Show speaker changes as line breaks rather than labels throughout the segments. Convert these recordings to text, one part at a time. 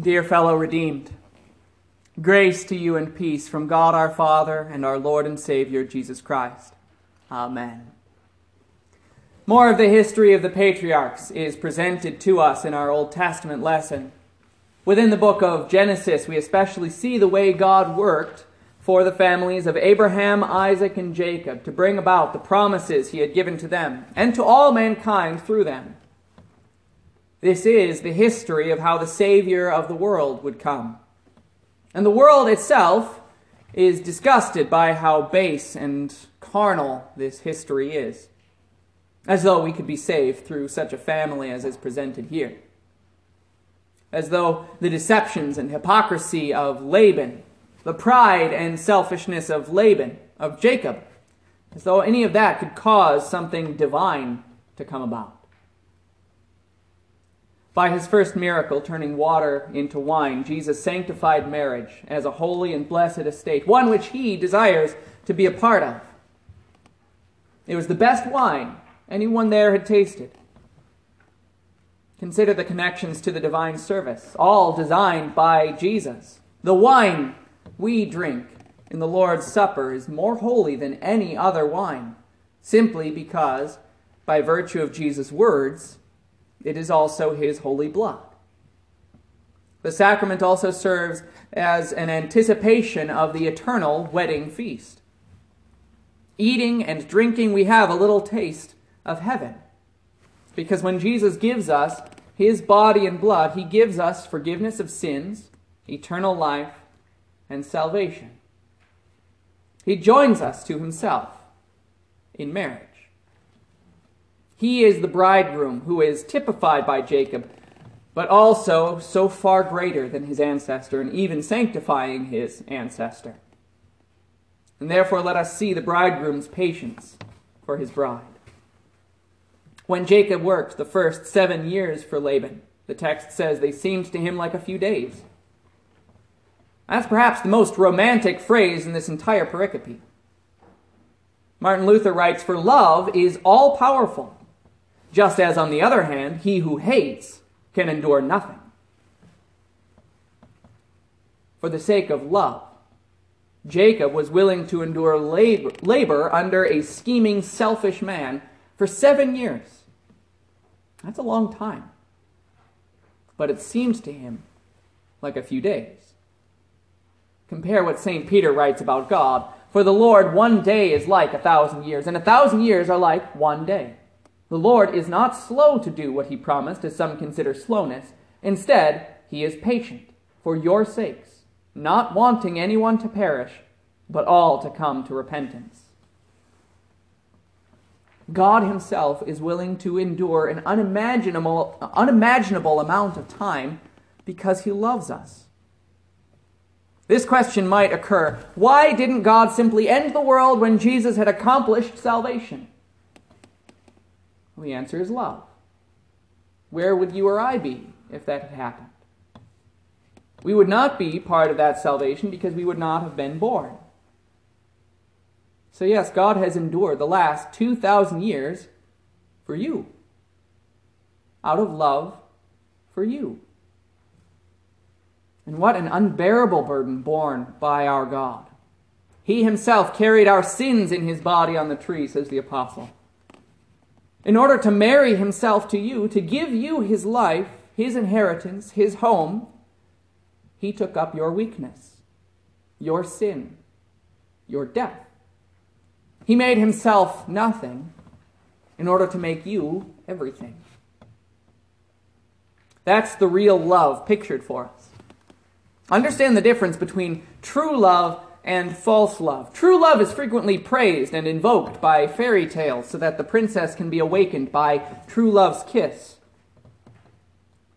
Dear fellow redeemed, grace to you and peace from God our Father and our Lord and Savior Jesus Christ. Amen. More of the history of the patriarchs is presented to us in our Old Testament lesson. Within the book of Genesis, we especially see the way God worked for the families of Abraham, Isaac, and Jacob to bring about the promises he had given to them and to all mankind through them. This is the history of how the Savior of the world would come. And the world itself is disgusted by how base and carnal this history is, as though we could be saved through such a family as is presented here. As though the deceptions and hypocrisy of Laban, the pride and selfishness of Laban, of Jacob, as though any of that could cause something divine to come about. By his first miracle, turning water into wine, Jesus sanctified marriage as a holy and blessed estate, one which he desires to be a part of. It was the best wine anyone there had tasted. Consider the connections to the divine service, all designed by Jesus. The wine we drink in the Lord's Supper is more holy than any other wine, simply because, by virtue of Jesus' words, it is also his holy blood. The sacrament also serves as an anticipation of the eternal wedding feast. Eating and drinking, we have a little taste of heaven. Because when Jesus gives us his body and blood, he gives us forgiveness of sins, eternal life, and salvation. He joins us to himself in marriage. He is the bridegroom who is typified by Jacob, but also so far greater than his ancestor and even sanctifying his ancestor. And therefore, let us see the bridegroom's patience for his bride. When Jacob worked the first seven years for Laban, the text says they seemed to him like a few days. That's perhaps the most romantic phrase in this entire pericope. Martin Luther writes, For love is all powerful just as, on the other hand, he who hates can endure nothing. For the sake of love, Jacob was willing to endure labor, labor, under a scheming, selfish man for seven years. That's a long time. But it seems to him like a few days. Compare what St. Peter writes about God. For the Lord, one day is like a thousand years, and a thousand years are like one day. The Lord is not slow to do what he promised, as some consider slowness. Instead, he is patient, for your sakes, not wanting anyone to perish, but all to come to repentance. God himself is willing to endure an unimaginable, unimaginable amount of time because he loves us. This question might occur why didn't God simply end the world when Jesus had accomplished salvation? Well, the answer is love. Where would you or I be if that had happened? We would not be part of that salvation because we would not have been born. So, yes, God has endured the last 2,000 years for you, out of love for you. And what an unbearable burden borne by our God. He himself carried our sins in his body on the tree, says the apostle in order to marry himself to you, to give you his life, his inheritance, his home, he took up your weakness, your sin, your death. He made himself nothing in order to make you everything. That's the real love pictured for us. Understand the difference between true love and false love. True love is frequently praised and invoked by fairy tales so that the princess can be awakened by true love's kiss.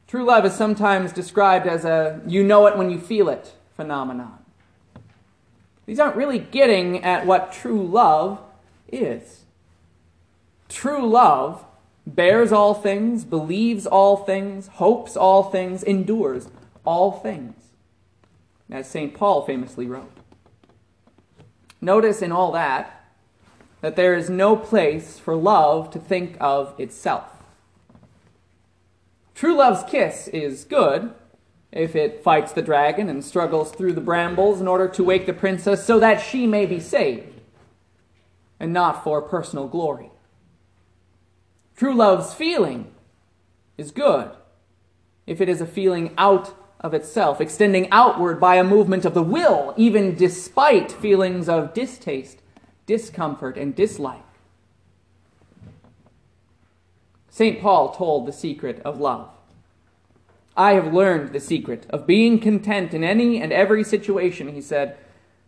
True love is sometimes described as a you know it when you feel it phenomenon. These aren't really getting at what true love is. True love bears all things, believes all things, hopes all things, endures all things. As St. Paul famously wrote. Notice in all that that there is no place for love to think of itself. True love's kiss is good, if it fights the dragon and struggles through the brambles in order to wake the princess so that she may be saved, and not for personal glory. True love's feeling is good if it is a feeling out of itself, extending outward by a movement of the will, even despite feelings of distaste, discomfort, and dislike. St. Paul told the secret of love. I have learned the secret of being content in any and every situation, he said,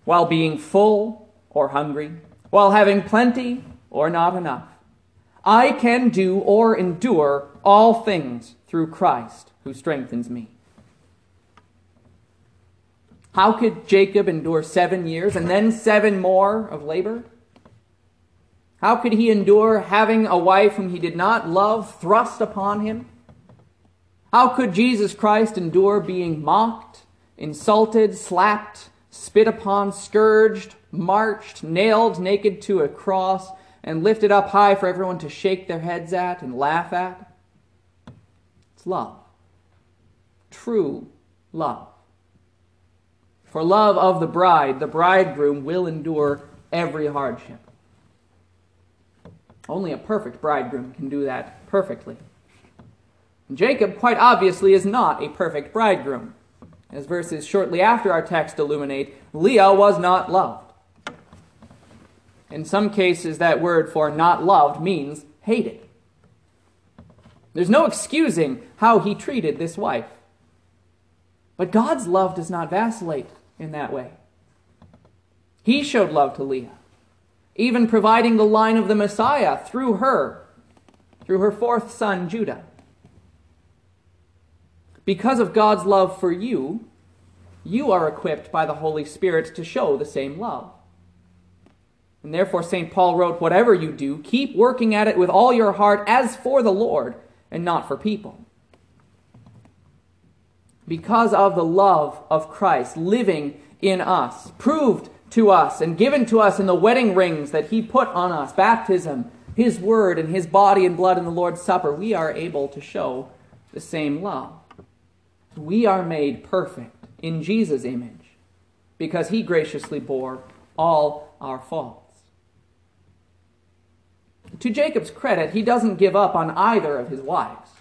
while being full or hungry, while having plenty or not enough. I can do or endure all things through Christ who strengthens me. How could Jacob endure seven years and then seven more of labor? How could he endure having a wife whom he did not love thrust upon him? How could Jesus Christ endure being mocked, insulted, slapped, spit upon, scourged, marched, nailed naked to a cross, and lifted up high for everyone to shake their heads at and laugh at? It's love. True love. For love of the bride, the bridegroom will endure every hardship. Only a perfect bridegroom can do that perfectly. Jacob, quite obviously, is not a perfect bridegroom. As verses shortly after our text illuminate, Leah was not loved. In some cases, that word for not loved means hated. There's no excusing how he treated this wife. But God's love does not vacillate in that way. He showed love to Leah, even providing the line of the Messiah through her, through her fourth son, Judah. Because of God's love for you, you are equipped by the Holy Spirit to show the same love. And therefore, St. Paul wrote, Whatever you do, keep working at it with all your heart as for the Lord and not for people. Because of the love of Christ living in us, proved to us and given to us in the wedding rings that he put on us, baptism, his word, and his body and blood in the Lord's Supper, we are able to show the same love. We are made perfect in Jesus' image because he graciously bore all our faults. To Jacob's credit, he doesn't give up on either of his wives.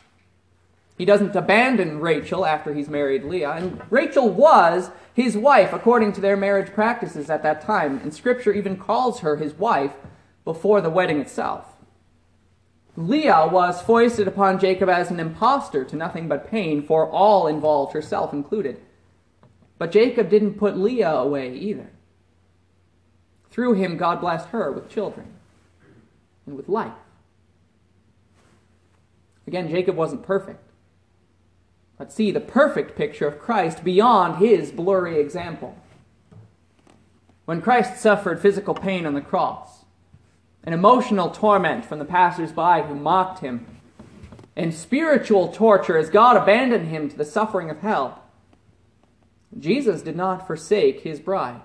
He doesn't abandon Rachel after he's married Leah. And Rachel was his wife according to their marriage practices at that time. And Scripture even calls her his wife before the wedding itself. Leah was foisted upon Jacob as an impostor to nothing but pain for all involved, herself included. But Jacob didn't put Leah away either. Through him, God blessed her with children and with life. Again, Jacob wasn't perfect. But see the perfect picture of Christ beyond his blurry example. When Christ suffered physical pain on the cross, an emotional torment from the passers-by who mocked him, and spiritual torture as God abandoned him to the suffering of hell, Jesus did not forsake his bride,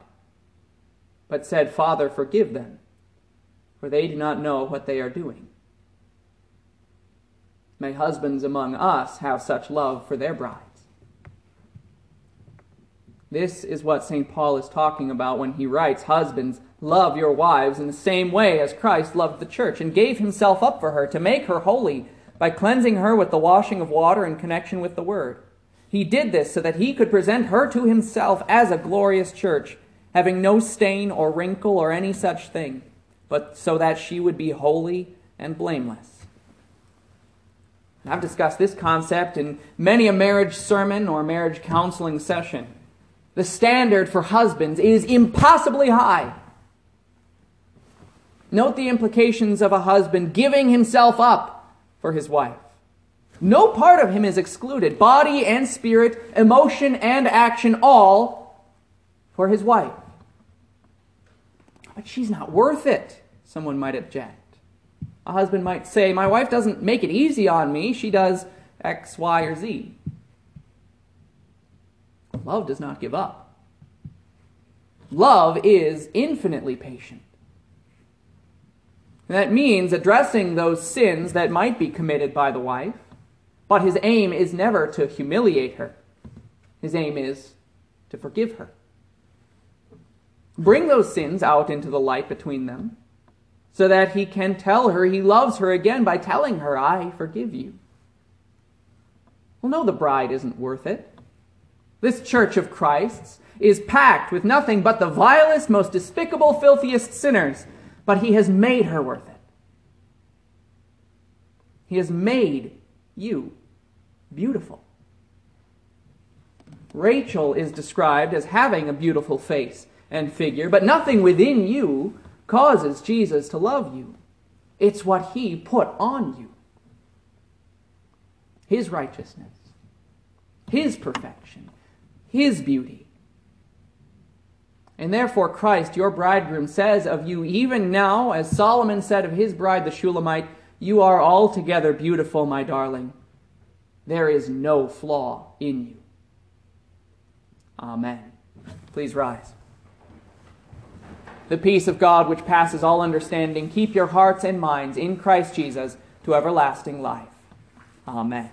but said, Father, forgive them, for they do not know what they are doing. May husbands among us have such love for their brides. This is what St. Paul is talking about when he writes, Husbands, love your wives in the same way as Christ loved the church and gave himself up for her to make her holy by cleansing her with the washing of water in connection with the word. He did this so that he could present her to himself as a glorious church, having no stain or wrinkle or any such thing, but so that she would be holy and blameless. I've discussed this concept in many a marriage sermon or marriage counseling session. The standard for husbands is impossibly high. Note the implications of a husband giving himself up for his wife. No part of him is excluded body and spirit, emotion and action, all for his wife. But she's not worth it, someone might object. A husband might say, My wife doesn't make it easy on me, she does X, Y, or Z. Love does not give up. Love is infinitely patient. And that means addressing those sins that might be committed by the wife, but his aim is never to humiliate her. His aim is to forgive her. Bring those sins out into the light between them so that he can tell her he loves her again by telling her, I forgive you. Well, no, the bride isn't worth it. This church of Christ's is packed with nothing but the vilest, most despicable, filthiest sinners, but he has made her worth it. He has made you beautiful. Rachel is described as having a beautiful face and figure, but nothing within you causes Jesus to love you. It's what he put on you his righteousness, his perfection, his beauty. And therefore, Christ, your bridegroom, says of you, even now, as Solomon said of his bride, the Shulamite, you are altogether beautiful, my darling. There is no flaw in you. Amen. Please rise. The peace of God, which passes all understanding, keep your hearts and minds in Christ Jesus to everlasting life. Amen.